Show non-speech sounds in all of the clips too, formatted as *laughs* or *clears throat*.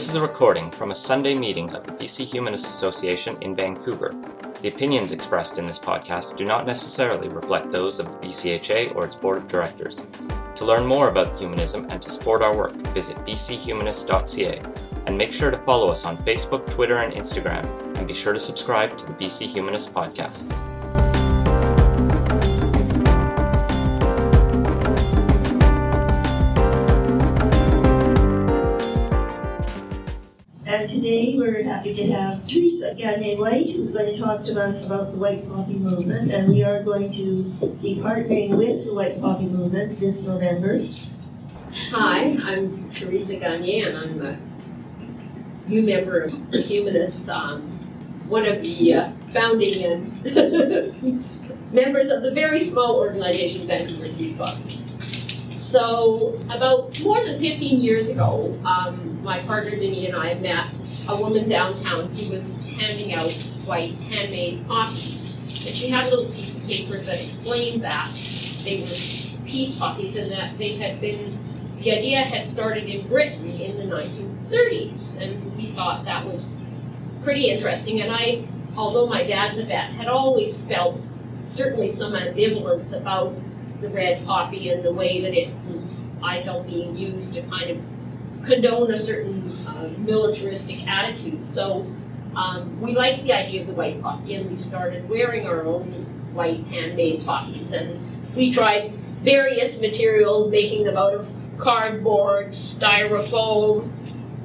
This is a recording from a Sunday meeting of the BC Humanist Association in Vancouver. The opinions expressed in this podcast do not necessarily reflect those of the BCHA or its board of directors. To learn more about humanism and to support our work, visit bchumanist.ca and make sure to follow us on Facebook, Twitter, and Instagram, and be sure to subscribe to the BC Humanist podcast. Today we're happy to have Teresa Gagne White, who's going to talk to us about the White Poppy Movement. And we are going to be partnering with the White Poppy Movement this November. Hi, I'm Teresa Gagne, and I'm a new member of Humanists, um, one of the uh, founding and *laughs* members of the very small organization Vancouver Peace Poppy. So, about more than 15 years ago, um, my partner Denny and I met a woman downtown who was handing out white handmade poppies. And she had a little piece of paper that explained that they were peace poppies and that they had been, the idea had started in Britain in the 1930s. And we thought that was pretty interesting. And I, although my dad's a vet, had always felt certainly some ambivalence about the red poppy and the way that it was, I felt, being used to kind of condone a certain uh, militaristic attitude. So um, we liked the idea of the white poppy, and we started wearing our own white handmade poppies. And we tried various materials, making them out of cardboard, styrofoam.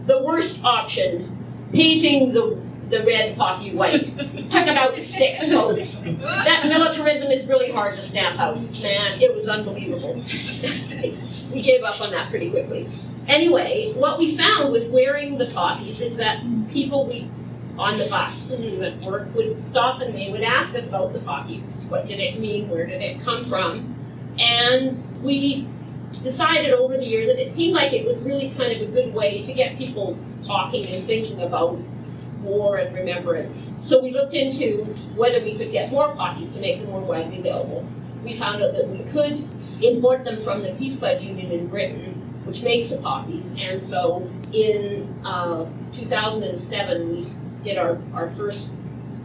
The worst option, painting the the red poppy white. Took about six coats. That militarism is really hard to stamp out. Man, it was unbelievable. *laughs* we gave up on that pretty quickly. Anyway, what we found with wearing the poppies is that people we on the bus and at work would stop and they would ask us about the poppy. What did it mean? Where did it come from? And we decided over the year that it seemed like it was really kind of a good way to get people talking and thinking about war and remembrance. So we looked into whether we could get more poppies to make them more widely available. We found out that we could import them from the Peace Pledge Union in Britain, which makes the poppies. And so in uh, 2007, we did our, our first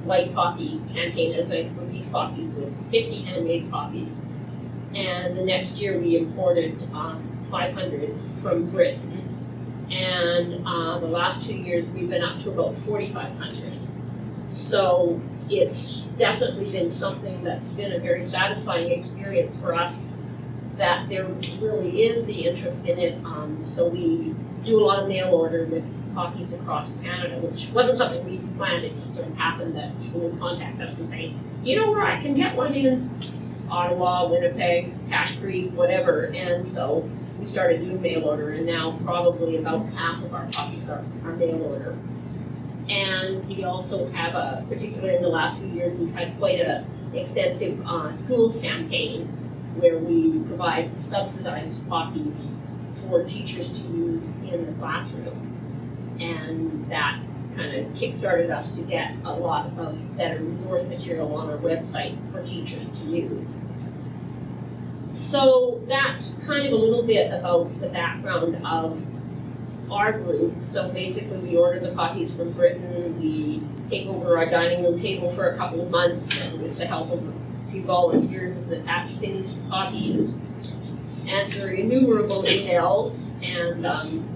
white poppy campaign as Vancouver Peace Poppies with 50 handmade poppies. And the next year we imported um, 500 from Britain and uh, the last two years we've been up to about 4,500. So it's definitely been something that's been a very satisfying experience for us that there really is the interest in it. Um, so we do a lot of mail order with poppies across Canada, which wasn't something we planned. It just sort of happened that people would contact us and say, you know where I can get one in Ottawa, Winnipeg, Cache Creek, whatever. And so we started doing mail order, and now probably about half of our copies are, are mail order. And we also have a, particularly in the last few years, we've had quite an extensive uh, schools campaign where we provide subsidized copies for teachers to use in the classroom. And that kind of kickstarted us to get a lot of better resource material on our website for teachers to use. So that's kind of a little bit about the background of our group. So basically, we order the poppies from Britain. We take over our dining room table for a couple of months, and with the help of a few volunteers, attach things to poppies, answer innumerable emails, and um,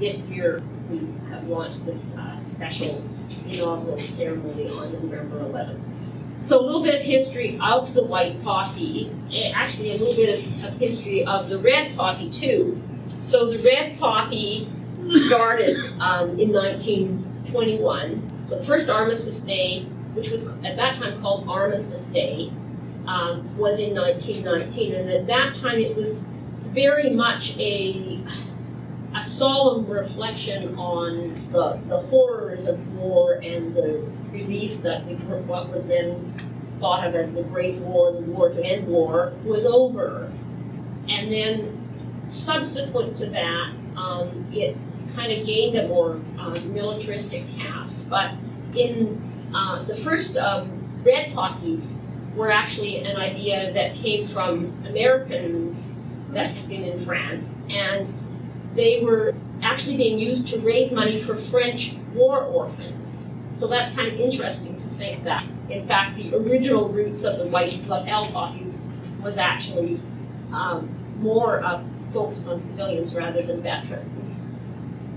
this year we have launched this uh, special inaugural ceremony on November 11th. So a little bit of history of the white poppy, actually a little bit of, of history of the red poppy too. So the red poppy started um, in 1921. So the first Armistice Day, which was at that time called Armistice Day, um, was in 1919, and at that time it was very much a a solemn reflection on the, the horrors of war and the relief that what was then thought of as the Great War, the war to end war, was over. And then subsequent to that, um, it kind of gained a more uh, militaristic cast. But in uh, the first um, red poppies were actually an idea that came from Americans that had been in France. And they were actually being used to raise money for French war orphans. So that's kind of interesting to think that, in fact, the original roots of the white lapel poppy was actually um, more uh, focused on civilians rather than veterans.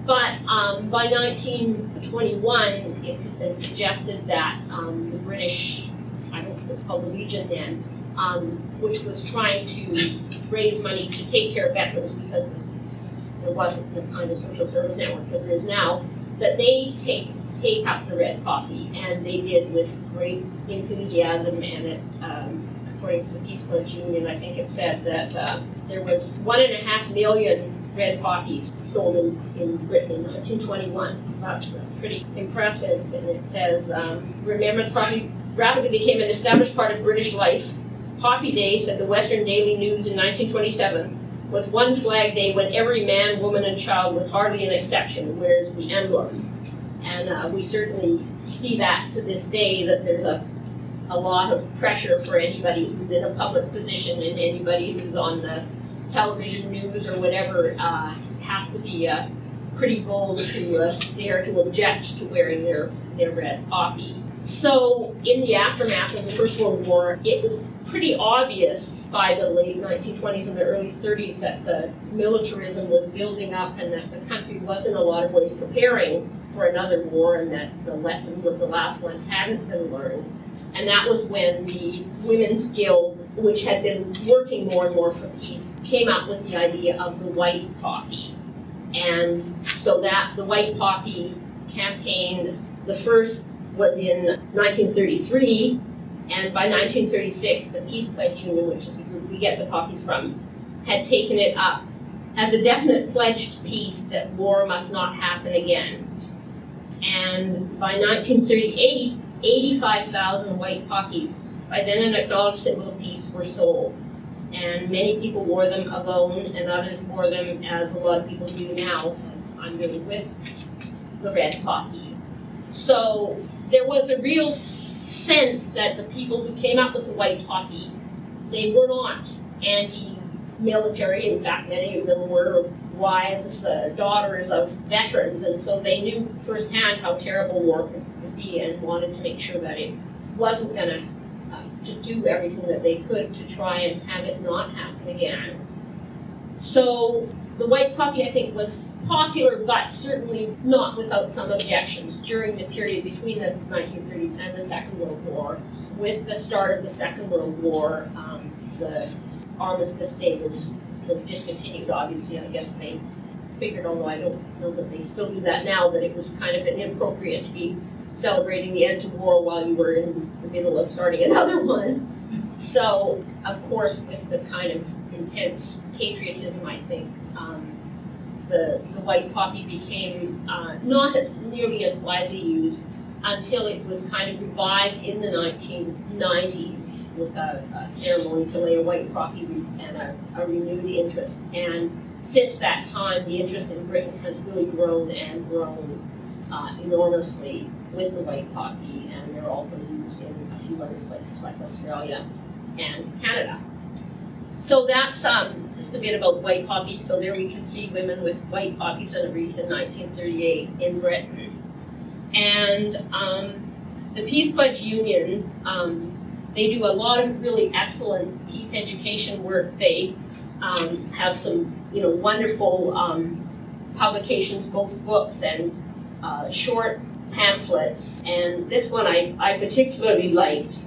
But um, by 1921, it suggested that um, the British, I don't think it was called the Legion then, um, which was trying to raise money to take care of veterans because there wasn't the kind of social service network that there is now, that they take take up the red poppy, and they did with great enthusiasm. And it, um, according to the Peace Pledge Union, I think it said that uh, there was one and a half million red poppies sold in, in Britain in 1921. That's pretty impressive. And it says, um, remember, poppy rapidly became an established part of British life. Poppy Day, said the Western Daily News in 1927, was one flag day when every man, woman, and child was hardly an exception, wears the emblem. And uh, we certainly see that to this day, that there's a, a lot of pressure for anybody who's in a public position and anybody who's on the television news or whatever uh, has to be uh, pretty bold to uh, dare to object to wearing their, their red poppy. So, in the aftermath of the First World War, it was pretty obvious by the late 1920s and the early 30s that the militarism was building up and that the country was in a lot of ways preparing for another war and that the lessons of the last one hadn't been learned. And that was when the Women's Guild, which had been working more and more for peace, came up with the idea of the white poppy. And so that the white poppy campaign, the first was in 1933, and by 1936, the Peace Pledge Union, which is the group we get the poppies from, had taken it up as a definite pledge to peace that war must not happen again. And by 1938, 85,000 white poppies, by then an acknowledged symbol of peace, were sold. And many people wore them alone, and others wore them as a lot of people do now, as I'm really with the red poppy. So there was a real sense that the people who came up with the white poppy, they were not anti-military. In fact, many of them were wives, uh, daughters of veterans, and so they knew firsthand how terrible war could, could be and wanted to make sure that it wasn't going to uh, to do everything that they could to try and have it not happen again. So the white poppy, I think, was popular, but certainly not without some objections during the period between the 1930s and the Second World War. With the start of the Second World War, um, the Armistice Day was, discontinued, obviously. I guess they figured, although I don't know that they still do that now, that it was kind of inappropriate to be celebrating the end of war while you were in the middle of starting *laughs* another one. So, of course, with the kind of intense patriotism, I think, um, the, the white poppy became uh, not as nearly as widely used until it was kind of revived in the 1990s with a, a ceremony to lay a white poppy wreath and a, a, renewed interest. And since that time, the interest in Britain has really grown and grown uh, enormously with the white poppy, and they're also used in a few other places like Australia and Canada. So that's um, just a bit about white poppy. So there we can see women with white poppies and a wreath in 1938 in Britain. And um, the Peace Pledge Union, um, they do a lot of really excellent peace education work. They um, have some, you know, wonderful um, publications, both books and uh, short pamphlets. And this one I, I particularly liked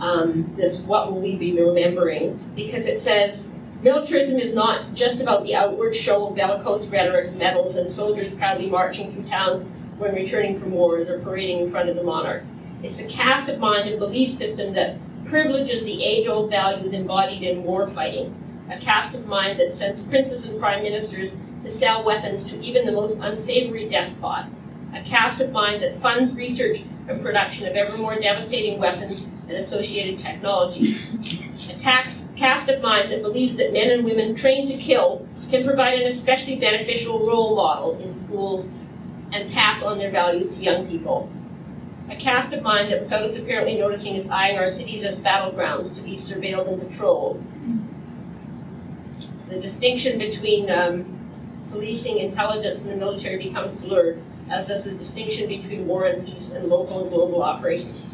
um, this What Will We Be Remembering, because it says, militarism is not just about the outward show of bellicose rhetoric, medals, and soldiers proudly marching through towns when returning from wars or parading in front of the monarch. It's a cast of mind and belief system that privileges the age-old values embodied in war fighting, a cast of mind that sends princes and prime ministers to sell weapons to even the most unsavory despot, a cast of mind that funds research and production of ever more devastating weapons and associated technology. A tax, cast of mind that believes that men and women trained to kill can provide an especially beneficial role model in schools and pass on their values to young people. A cast of mind that, without us apparently noticing, is eyeing our cities as battlegrounds to be surveilled and patrolled. The distinction between um, policing, intelligence, and the military becomes blurred, as does the distinction between war and peace and local and global operations.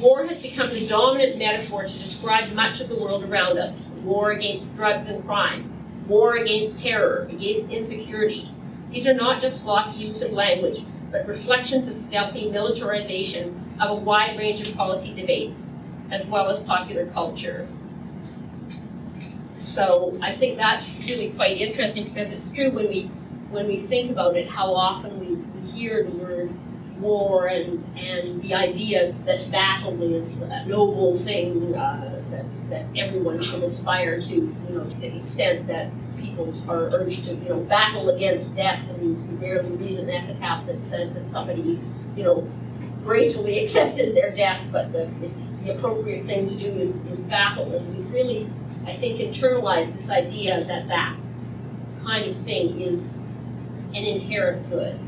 War has become the dominant metaphor to describe much of the world around us. War against drugs and crime, war against terror, against insecurity. These are not just sloppy use of language, but reflections of stealthy militarization of a wide range of policy debates, as well as popular culture. So I think that's really quite interesting because it's true when we when we think about it, how often we, we hear the word war and, and the idea that battle is a noble thing uh, that, that everyone should aspire to, you know, to the extent that people are urged to, you know, battle against death and you rarely read an epitaph that says that somebody, you know, gracefully *laughs* accepted their death, but the, it's the appropriate thing to do is, is battle. And we've really, I think, internalized this idea that that kind of thing is an inherent good.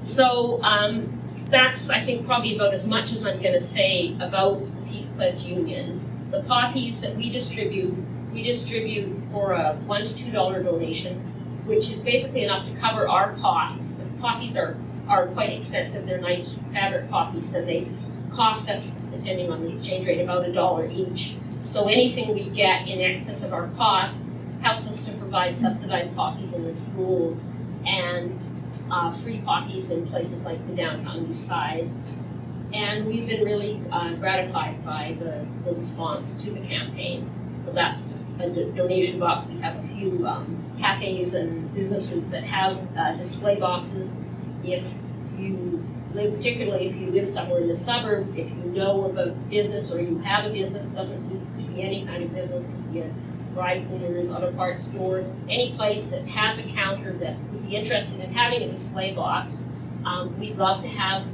So um, that's, I think, probably about as much as I'm going to say about the Peace Pledge Union. The poppies that we distribute, we distribute for a one to two dollar donation, which is basically enough to cover our costs. The poppies are, are quite expensive. They're nice fabric poppies, and they cost us, depending on the exchange rate, about a dollar each. So anything we get in excess of our costs helps us to provide subsidized poppies in the schools and uh, free poppies in places like the downtown east side. And we've been really uh, gratified by the, the response to the campaign. So that's just a donation box. We have a few um, cafes and businesses that have uh, display boxes. If you live, particularly if you live somewhere in the suburbs, if you know of a business or you have a business, doesn't could be any kind of business, could be a dry cleaners, auto parts store, any place that has a counter that would be interested in having a display box. Um, we'd love to have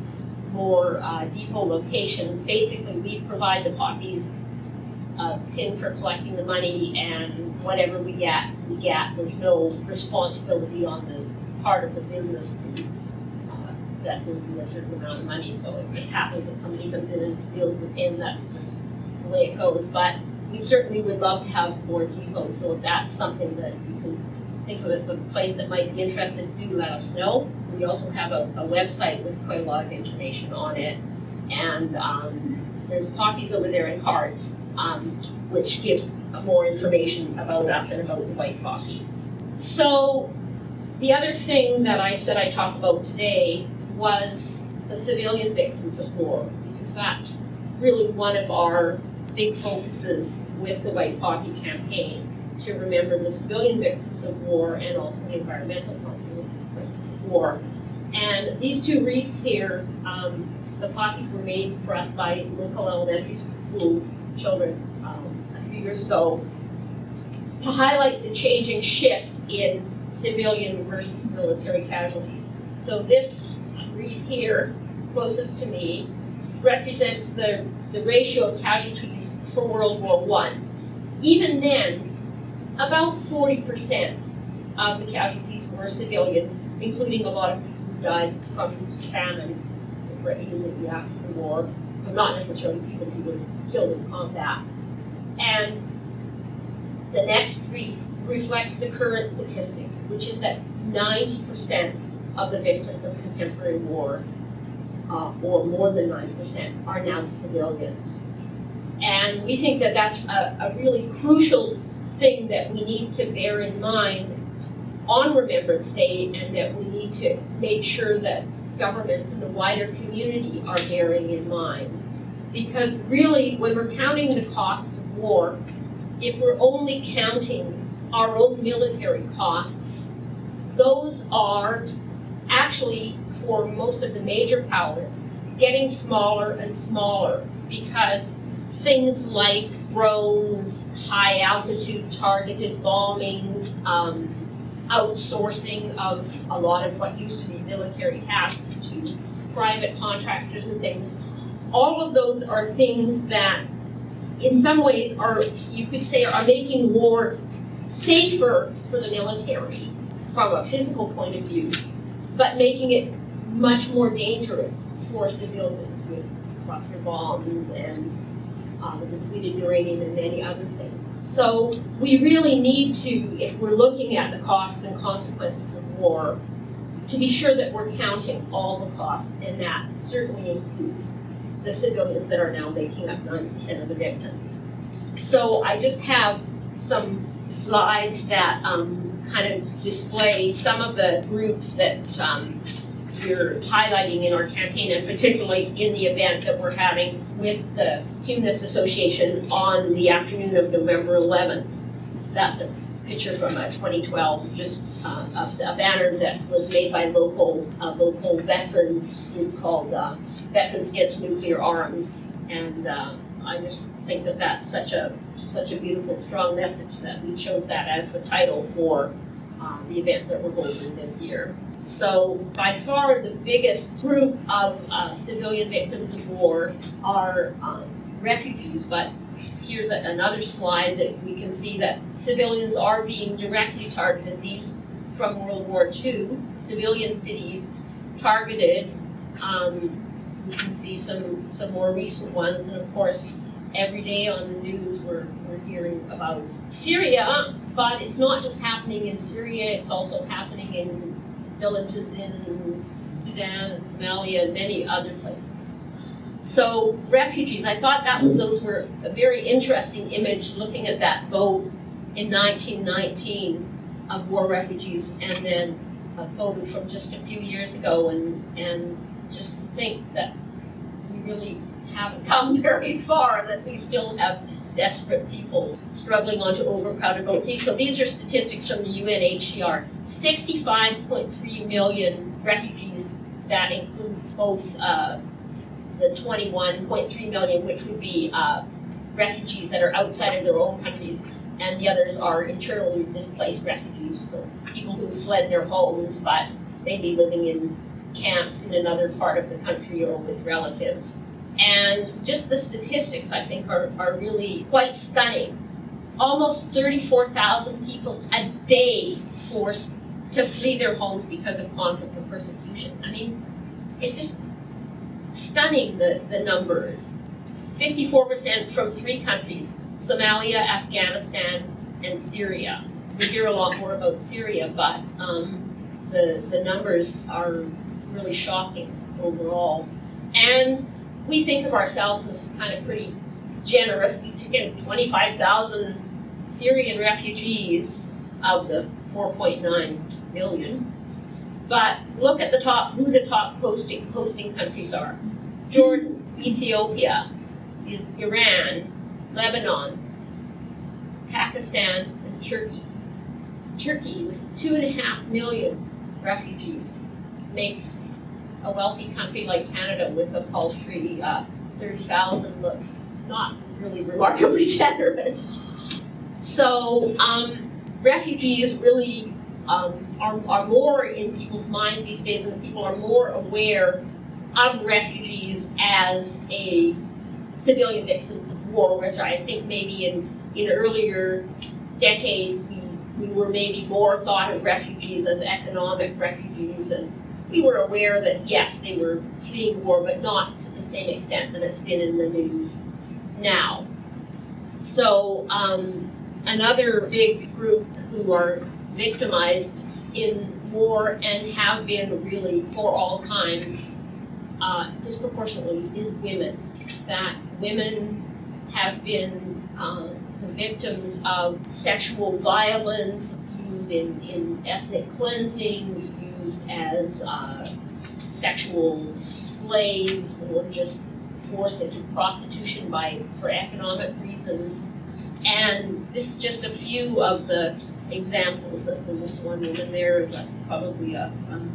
more uh, depot locations. Basically, we provide the poppies, uh, tin for collecting the money, and whatever we get, we get. There's no responsibility on the part of the business to, uh, that there be a certain amount of money. So if it happens that somebody comes in and steals the tin, that's just the way it goes. But we certainly would love to have more depots, so if that's something that you can think of it, a place that might be interested, do let us know. We also have a, a website with quite a lot of information on it, and, um, there's copies over there in cards, um, which give more information about us and about the white poppy. So, the other thing that I said I talked about today was the civilian victims of war, because that's really one of our big focuses with the White Poppy campaign to remember the civilian victims of war and also the environmental consequences of war. And these two wreaths here, um, the poppies were made for us by local elementary school children um, a few years ago to highlight the changing shift in civilian versus military casualties. So this wreath here, closest to me, represents the the ratio of casualties for World War One. Even then, about forty percent of the casualties were civilian, including a lot of people who died from famine immediately after the war, so not necessarily people who were killed in combat. And the next wreath reflects the current statistics, which is that ninety percent of the victims of contemporary wars uh, or more than 9% are now civilians. And we think that that's a, a really crucial thing that we need to bear in mind on Remembrance Day and that we need to make sure that governments and the wider community are bearing in mind. Because really, when we're counting the costs of war, if we're only counting our own military costs, those are actually, for most of the major powers, getting smaller and smaller because things like drones, high altitude targeted bombings, um, outsourcing of a lot of what used to be military tasks to private contractors and things, all of those are things that in some ways are, you could say, are making war safer for the military from a physical point of view, but making it much more dangerous for civilians with cluster bombs and uh, the depleted uranium and many other things. So we really need to, if we're looking at the costs and consequences of war, to be sure that we're counting all the costs, and that certainly includes the civilians that are now making up ninety percent of the victims. So I just have some slides that um, kind of display some of the groups that um, we're highlighting in our campaign, and particularly in the event that we're having with the Humanist Association on the afternoon of November 11th. That's a picture from uh, 2012, just uh, a, a banner that was made by local uh, local veterans group called uh, Veterans Against Nuclear Arms, and uh, I just think that that's such a such a beautiful, strong message that we chose that as the title for uh, the event that we're holding this year. So by far the biggest group of uh, civilian victims of war are um, refugees, but here's a, another slide that we can see that civilians are being directly targeted. These from World War II, civilian cities targeted. Um, you can see some, some more recent ones, and of course, every day on the news we're, we're hearing about Syria, but it's not just happening in Syria, it's also happening in villages in Sudan and Somalia and many other places. So refugees, I thought that was those were a very interesting image looking at that boat in 1919 of war refugees and then a photo from just a few years ago and and just to think that we really haven't come *laughs* very far, that we still have desperate people struggling onto overcrowded boats. So these are statistics from the UNHCR. 65.3 million refugees, that includes both uh, the 21.3 million, which would be uh, refugees that are outside of their own countries, and the others are internally displaced refugees, so people who fled their homes but may be living in camps in another part of the country or with relatives. And just the statistics, I think, are, are really quite stunning. Almost 34,000 people a day forced to flee their homes because of conflict or persecution. I mean, it's just stunning the, the numbers. 54% from three countries Somalia, Afghanistan, and Syria. We hear a lot more about Syria, but um, the, the numbers are really shocking overall. And we think of ourselves as kind of pretty generous. We took in 25,000 Syrian refugees of the 4.9 million. But look at the top, who the top hosting, hosting countries are. Jordan, Ethiopia, is Iran, Lebanon, Pakistan, and Turkey. Turkey, with two and a half million refugees, makes a wealthy country like Canada with a paltry uh, 30,000 look not really remarkably *laughs* generous. So um, refugees really um, are, are more in people's mind these days, and people are more aware of refugees as a civilian victims of war, whereas I think maybe in, in earlier decades we, we were maybe more thought of refugees as economic refugees and we were aware that yes, they were fleeing war, but not to the same extent that it's been in the news now. So um, another big group who are victimized in war and have been really for all time uh, disproportionately is women. That women have been uh, the victims of sexual violence used in, in ethnic cleansing, used as uh, sexual slaves or just forced into prostitution by for economic reasons. And this is just a few of the examples. That the one woman there is uh, probably a, um,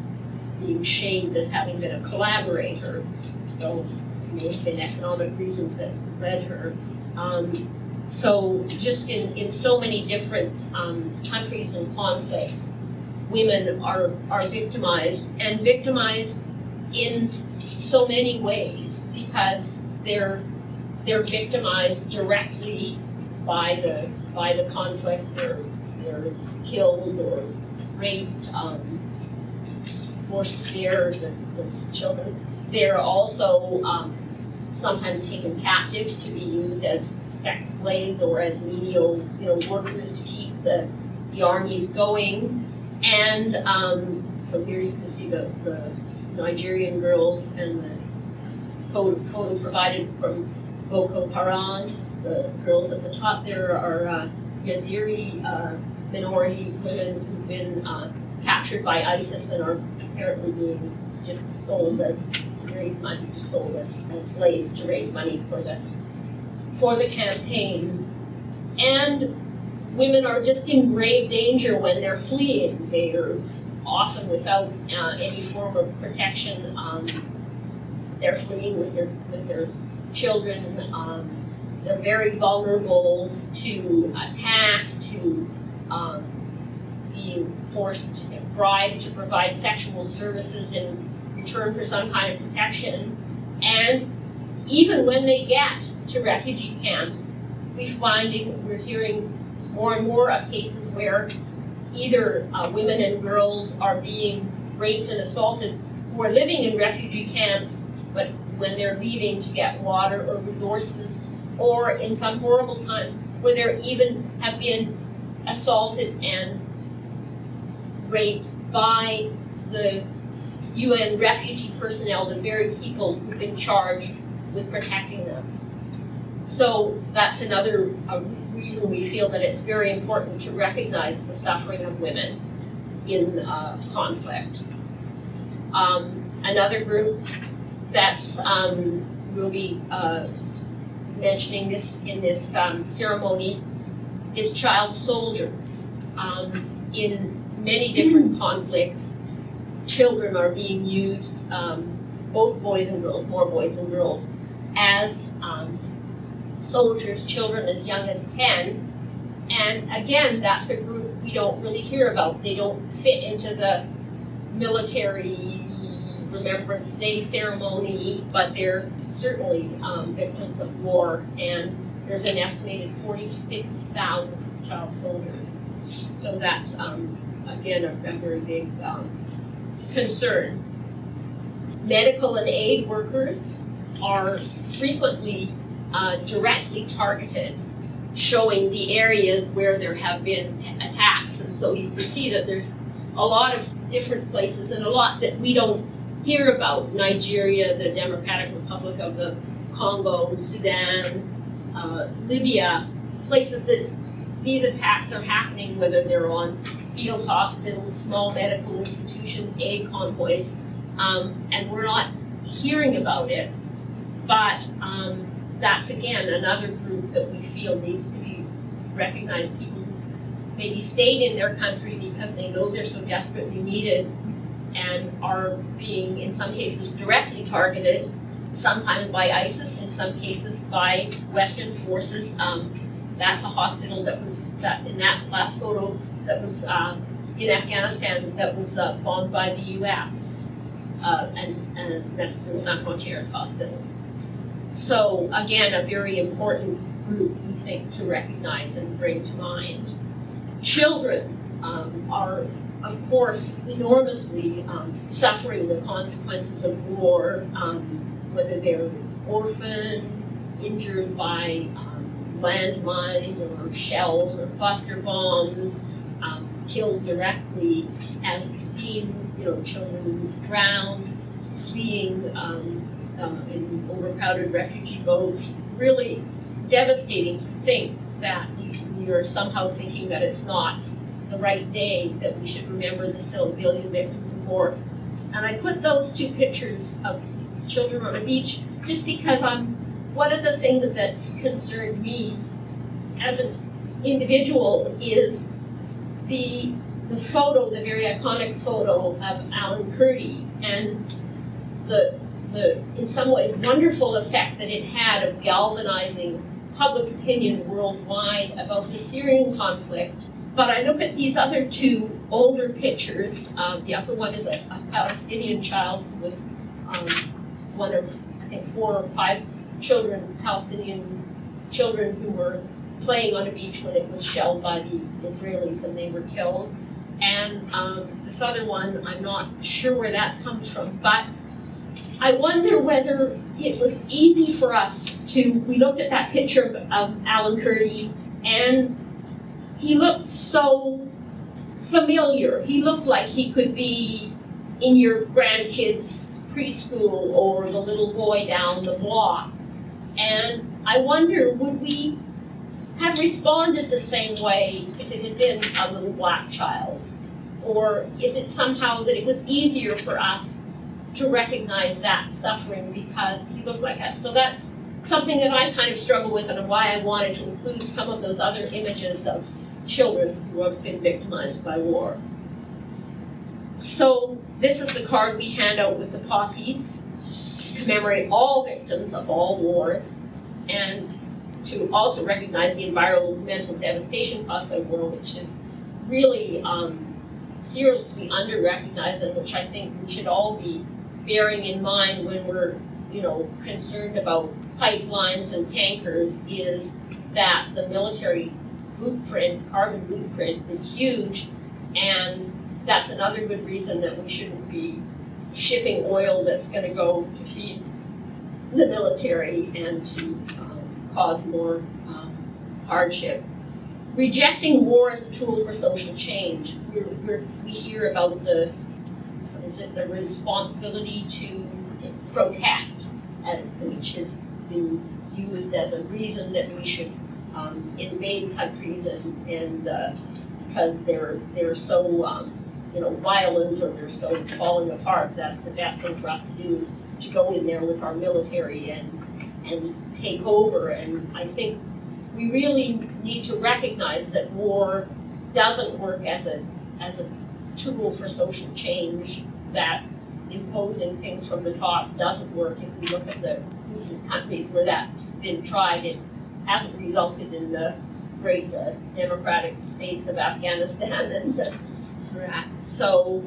being shamed as having been a collaborator, though you know, been economic reasons that led her. Um, so just in, in so many different um, countries and conflicts, women are, are victimized and victimized in so many ways because they're they're victimized directly by the by the conflict. They're they're killed or raped, um, forced to bear the, the children. They're also um, sometimes taken captive to be used as sex slaves or as menial, you know, workers to keep the, the armies going. And um, so here you can see the, the Nigerian girls and the photo, provided from Boko Haram. The girls at the top there are uh, Yazidi uh, minority women who've been uh, captured by ISIS and are apparently being just sold as raise money, sold as, as slaves to raise money for the for the campaign. And women are just in grave danger when they're fleeing. They are often without uh, any form of protection. Um, they're fleeing with their with their children. Um, they're very vulnerable to attack, to um, being forced, bribed to provide sexual services in return for some kind of protection. And even when they get to refugee camps, we're finding, we're hearing more and more of cases where either uh, women and girls are being raped and assaulted who are living in refugee camps, but when they're leaving to get water or resources, or in some horrible times where they even have been assaulted and raped by the UN refugee personnel, the very people who've been charged with protecting them. So that's another reason we feel that it's very important to recognize the suffering of women in uh, conflict. Um, another group that's um, will be uh, mentioning this in this um, ceremony is child soldiers. Um, in many different *clears throat* conflicts, children are being used, um, both boys and girls, more boys and girls, as um, soldiers, children as young as 10. And again, that's a group we don't really hear about. They don't fit into the military Remembrance Day ceremony, but they're certainly um, victims of war. And there's an estimated 40 to 50,000 child soldiers. So that's, um, again, a, a, very big um, concern. Medical and aid workers are frequently uh, directly targeted, showing the areas where there have been attacks. And so you can see that there's a lot of different places and a lot that we don't hear about Nigeria, the Democratic Republic of the Congo, Sudan, uh, Libya, places that these attacks are happening, whether they're on field hospitals, small medical institutions, aid convoys, um, and we're not hearing about it. But um, that's again another group that we feel needs to be recognized. People who maybe stayed in their country because they know they're so desperately needed and are being, in some cases, directly targeted, sometimes by ISIS, in some cases by Western forces. Um, that's a hospital that was, that in that last photo, that was uh, in Afghanistan, that was uh, bombed by the U.S. Uh, and, and Médecins Sans Frontières Hospital. So again, a very important group, we think, to recognize and bring to mind. Children um, are of course, enormously um, suffering the consequences of war, um, whether they're orphaned, injured by um, landmines or shells or cluster bombs, um, killed directly, as we've seen, you know, children drowned, fleeing um, uh, in overcrowded refugee boats. Really devastating to think that you're somehow thinking that it's not the right day that we should remember the civilian victims of war. And I put those two pictures of children on a beach just because I'm one of the things that's concerned me as an individual is the the photo, the very iconic photo of Alan Kurdi and the the in some ways wonderful effect that it had of galvanizing public opinion worldwide about the Syrian conflict but I look at these other two older pictures. Um, the upper one is a, a, Palestinian child who was um, one of, I think, four or five children, Palestinian children who were playing on a beach when it was shelled by the Israelis and they were killed. And um, this other one, I'm not sure where that comes from, but I wonder whether it was easy for us to, we looked at that picture of, of Alan Kurdi and he looked so familiar. He looked like he could be in your grandkids' preschool or the little boy down the block. And I wonder, would we have responded the same way if it had been a little black child? Or is it somehow that it was easier for us to recognize that suffering because he looked like us? So that's something that I kind of struggle with and why I wanted to include some of those other images of children who have been victimized by war. So this is the card we hand out with the poppies to commemorate all victims of all wars and to also recognize the environmental devastation caused by war, which is really um, seriously under-recognized and which I think we should all be bearing in mind when we're, you know, concerned about pipelines and tankers is that the military blueprint, carbon blueprint is huge and that's another good reason that we shouldn't be shipping oil that's gonna go to feed the military and to um, cause more um, hardship. Rejecting war as a tool for social change. We're, we're, we hear about the, the responsibility to protect, and, which has been used as a reason that we should um, invade countries and, and uh, because they're, they're so um, you know, violent or they're so falling apart that the best thing for us to do is to go in there with our military and and take over. And I think we really need to recognize that war doesn't work as a as a tool for social change. That imposing things from the top doesn't work. If we look at the recent countries where that's been tried, it hasn't resulted in the great uh, democratic states of Afghanistan *laughs* and uh, Iraq. So,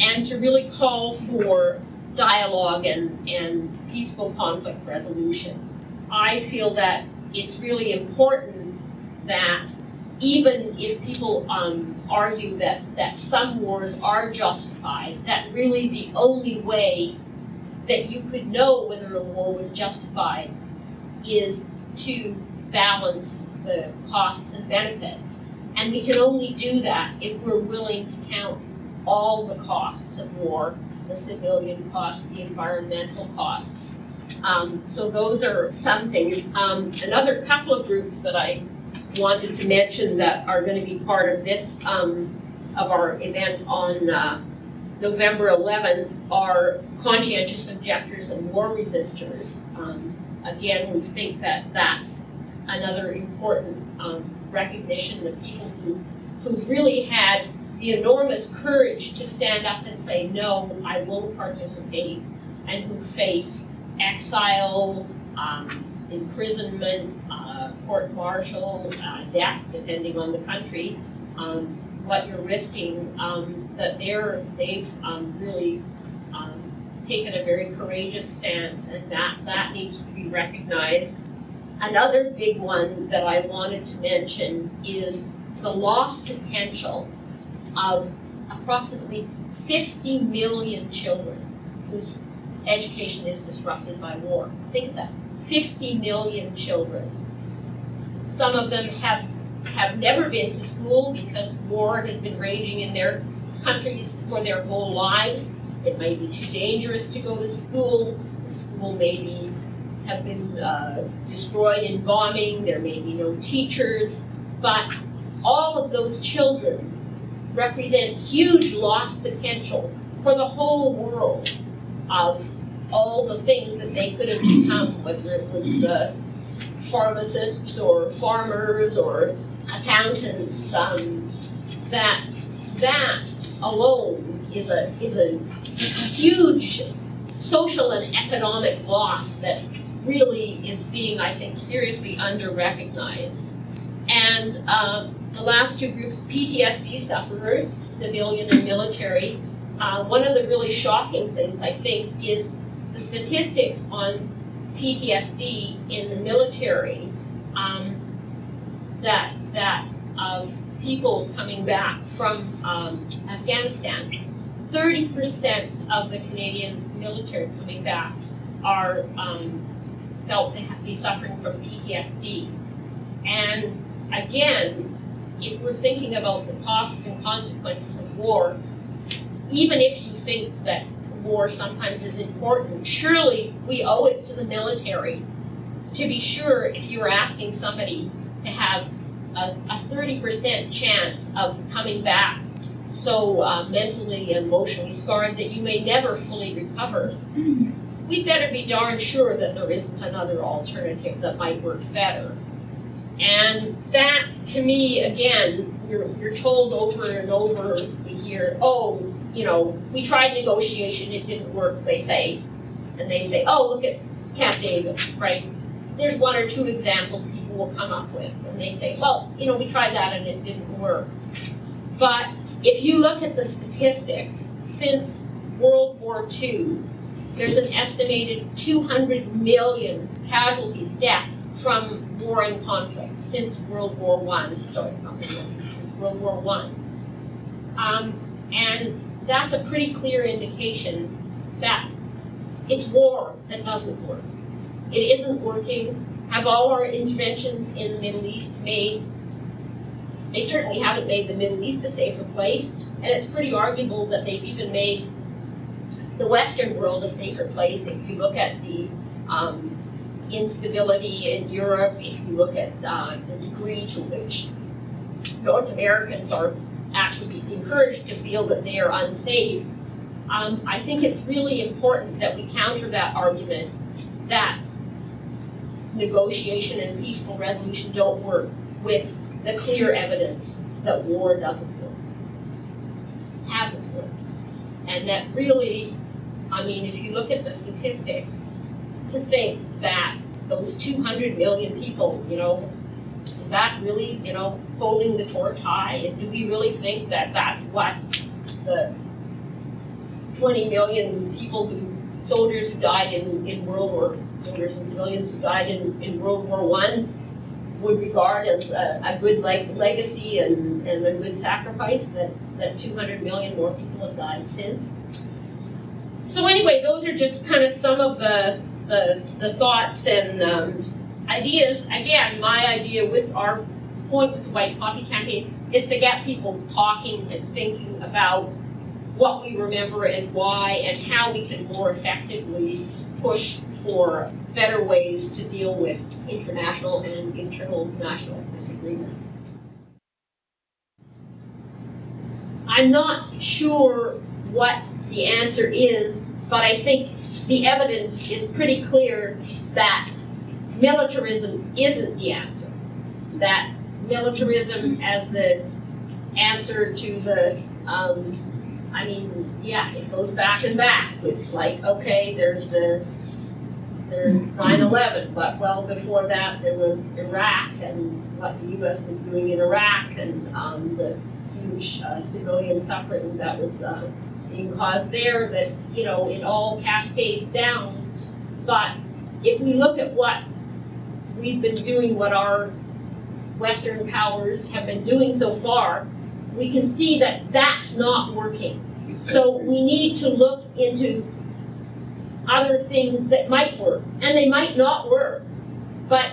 and to really call for dialogue and, and peaceful conflict resolution. I feel that it's really important that even if people um, argue that, that some wars are justified, that really the only way that you could know whether a war was justified is to balance the costs and benefits. And we can only do that if we're willing to count all the costs of war, the civilian costs, the environmental costs. Um, so those are some things. Um, another couple of groups that I wanted to mention that are going to be part of this, um, of our event on uh, November 11th are conscientious objectors and war resistors. Um, again, we think that that's another important um, recognition that people who've, who've really had the enormous courage to stand up and say, no, I won't participate, and who face exile, um, imprisonment, uh, court martial, uh, death, depending on the country, um, what you're risking, um, that they're, they've um, really um, taken a very courageous stance, and that, that needs to be recognized. Another big one that I wanted to mention is the lost potential of approximately 50 million children whose education is disrupted by war. Think of that, 50 million children. Some of them have, have never been to school because war has been raging in their countries for their whole lives. It may be too dangerous to go to school. The school may be have been uh, destroyed in bombing, there may be no teachers, but all of those children represent huge lost potential for the whole world of all the things that they could have become, whether it was uh, pharmacists or farmers or accountants. Um, that that alone is a is a huge social and economic loss that really is being, I think, seriously under-recognized. And um, the last two groups, PTSD sufferers, civilian and military, uh, one of the really shocking things, I think, is the statistics on PTSD in the military um, that, that of people coming back from um, Afghanistan. 30% of the Canadian military coming back are um, felt to be suffering from PTSD. And again, if we're thinking about the costs and consequences of war, even if you think that war sometimes is important, surely we owe it to the military to be sure if you're asking somebody to have a, a 30% chance of coming back so uh, mentally and emotionally scarred that you may never fully recover, we better be darn sure that there isn't another alternative that might work better. And that, to me, again, you're, you're told over and over, we hear, oh, you know, we tried negotiation, it didn't work, they say. And they say, oh, look at Camp David, right? There's one or two examples people will come up with, and they say, well, you know, we tried that and it didn't work. But if you look at the statistics, since World War II, there's an estimated 200 million casualties, deaths from war and conflict since World War One. Sorry, not World War II, since World War One. Um, and that's a pretty clear indication that it's war that doesn't work. It isn't working. Have all our interventions in the Middle East made? They certainly haven't made the Middle East a safer place, and it's pretty arguable that they've even made the Western world a safer place. If you look at the um, instability in Europe, if you look at uh, the degree to which North Americans are actually be encouraged to feel that they are unsafe, um, I think it's really important that we counter that argument that negotiation and peaceful resolution don't work with the clear evidence that war doesn't work, hasn't worked. And that really, I mean, if you look at the statistics, to think that those 200 million people, you know, is that really, you know, holding the torch high? And do we really think that that's what the 20 million people who, soldiers who died in, in World War, soldiers and civilians who died in, in World War One would regard as a, a good leg, legacy and, and a good sacrifice that, that 200 million more people have died since? So anyway, those are just kind of some of the, the, the thoughts and um, ideas. Again, my idea with our point with the White Poppy campaign is to get people talking and thinking about what we remember and why and how we can more effectively push for better ways to deal with international and internal national disagreements. I'm not sure what the answer is, but I think the evidence is pretty clear that militarism isn't the answer. That militarism as the answer to the, um, I mean, yeah, it goes back and back. It's like, okay, there's the, there's 9/11, but well before that there was Iraq and what the U.S. was doing in Iraq and um, the huge uh, civilian suffering that was uh, being caused there. That you know it all cascades down. But if we look at what we've been doing, what our Western powers have been doing so far, we can see that that's not working. So we need to look into other things that might work, and they might not work. But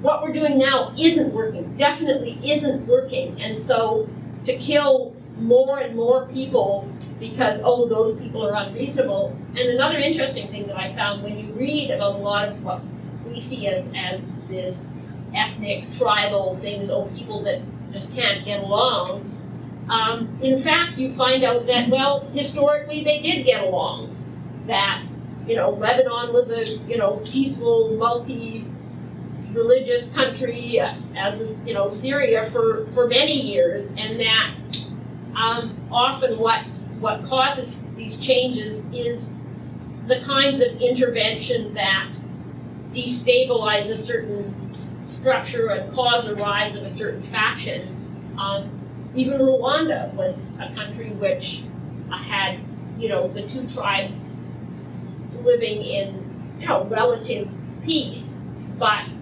what we're doing now isn't working, definitely isn't working. And so to kill more and more people because, oh, those people are unreasonable. And another interesting thing that I found when you read about a lot of what we see as, as this ethnic, tribal things, or people that just can't get along, um, in fact, you find out that, well, historically they did get along. That, you know, Lebanon was a, you know, peaceful, multi religious country, as, as was, you know, Syria for, for many years, and that um, often what, what causes these changes is the kinds of intervention that destabilize a certain structure and cause the rise of a certain faction. Um, even Rwanda was a country which had, you know, the two tribes living in, you know, relative peace. But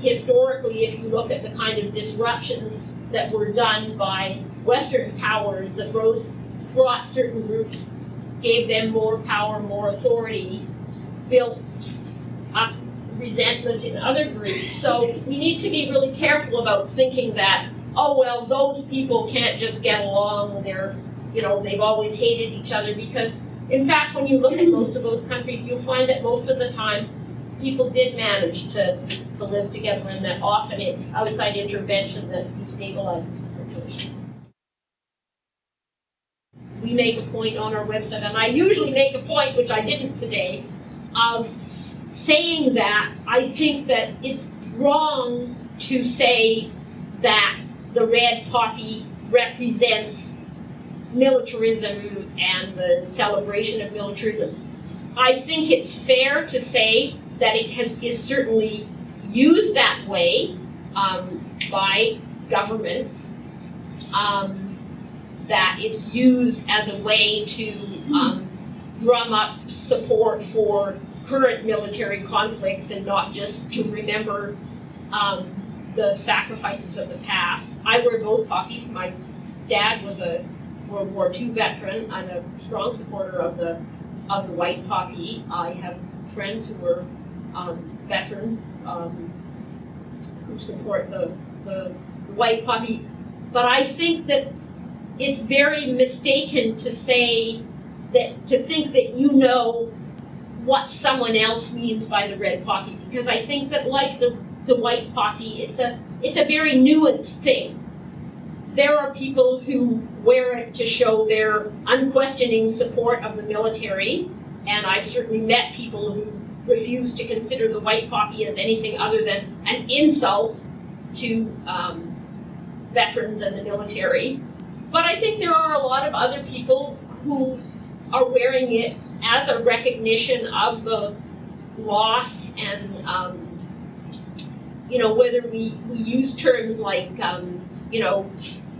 historically, if you look at the kind of disruptions that were done by Western powers that rose, brought certain groups gave them more power, more authority, built up resentment in other groups. So we need to be really careful about thinking that, oh, well, those people can't just get along, they're, you know, they've always hated each other, because in fact, when you look at most of those countries, you'll find that most of the time, people did manage to, to live together, and that often it's outside intervention that destabilizes the situation. We make a point on our website, and I usually make a point, which I didn't today, of saying that I think that it's wrong to say that the red poppy represents militarism and the celebration of militarism. I think it's fair to say that it has is certainly used that way um, by governments. Um, that it's used as a way to um, drum up support for current military conflicts and not just to remember um, the sacrifices of the past. I wear both poppies. My dad was a World War II veteran. I'm a strong supporter of the of the white poppy. I have friends who were um, veterans um, who support the, the white poppy. But I think that it's very mistaken to say that to think that you know what someone else means by the red poppy because I think that like the the white poppy, it's a it's a very nuanced thing. There are people who wear it to show their unquestioning support of the military, and I've certainly met people who refuse to consider the white poppy as anything other than an insult to um, veterans and the military. But I think there are a lot of other people who are wearing it as a recognition of the loss and um, you know whether we, we use terms like um, you know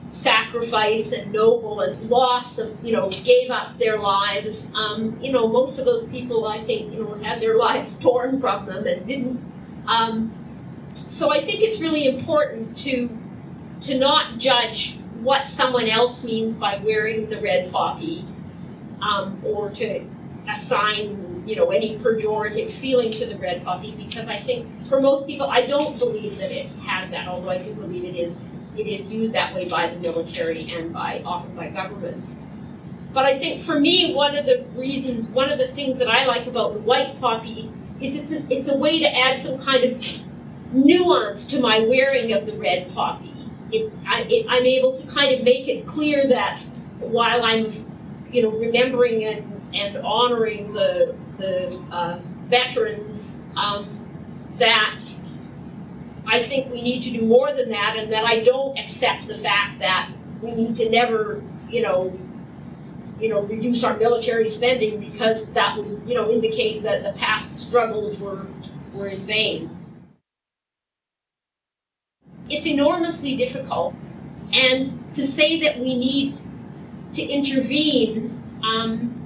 sacrifice and noble and loss of you know gave up their lives. Um, you know most of those people I think you know had their lives *laughs* torn from them and didn't. Um, so I think it's really important to to not judge what someone else means by wearing the red poppy um, or to assign, you know, any pejorative feeling to the red poppy because I think for most people, I don't believe that it has that, although I do believe it is it is used that way by the military and by often by governments. But I think for me, one of the reasons, one of the things that I like about the white poppy is it's a, it's a way to add some kind of nuance to my wearing of the red poppy. It, I, it, I'm able to kind of make it clear that while I'm, you know, remembering and and honoring the, the uh, veterans, um, that I think we need to do more than that, and that I don't accept the fact that we need to never, you know, you know, reduce our military spending because that would, you know, indicate that the past struggles were were in vain. It's enormously difficult, and to say that we need to intervene um,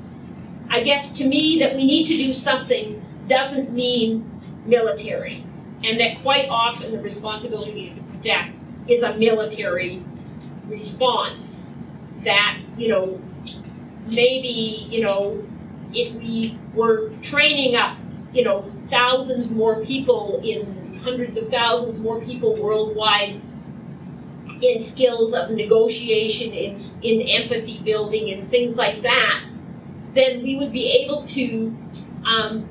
I guess to me that we need to do something doesn't mean military. And that quite often the responsibility to protect is a military response. That, you know, maybe, you know, if we were training up, you know, thousands more people in hundreds of thousands more people worldwide in skills of negotiation, in, in empathy building, and things like that, then we would be able to um,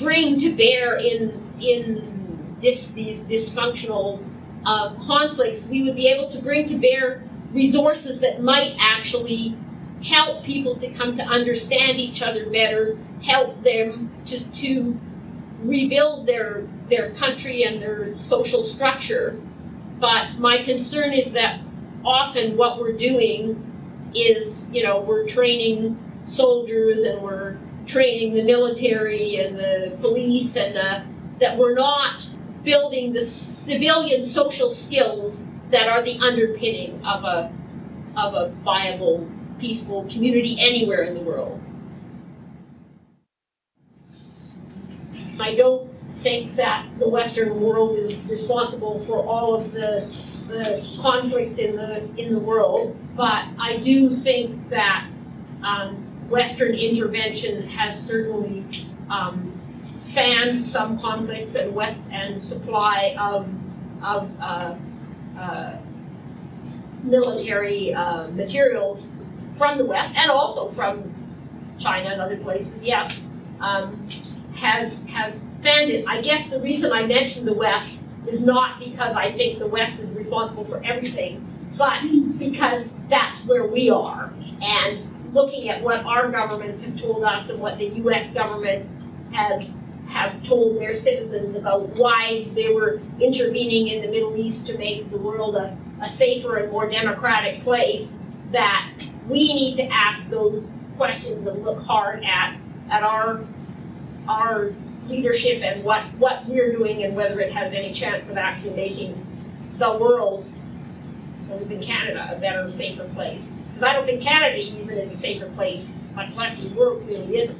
bring to bear in in this these dysfunctional uh, conflicts, we would be able to bring to bear resources that might actually help people to come to understand each other better, help them to, to rebuild their their country and their social structure. But my concern is that often what we're doing is, you know, we're training soldiers and we're training the military and the police and the, that we're not building the civilian social skills that are the underpinning of a of a viable peaceful community anywhere in the world. I don't think that the Western world is responsible for all of the the conflict in the in the world, but I do think that um, Western intervention has certainly um, fanned some conflicts and west and supply of of uh, uh, military uh, materials from the West and also from China and other places. Yes, um, has has fanned it. I guess the reason I mentioned the West is not because I think the West is responsible for everything, but because that's where we are. And looking at what our governments have told us and what the U.S. government have have told their citizens about why they were intervening in the Middle East to make the world a, a safer and more democratic place, that we need to ask those questions and look hard at at our our leadership and what, what we're doing and whether it has any chance of actually making the world, and even Canada, a better, safer place. Because I don't think Canada even is a safer place, but less the world really isn't.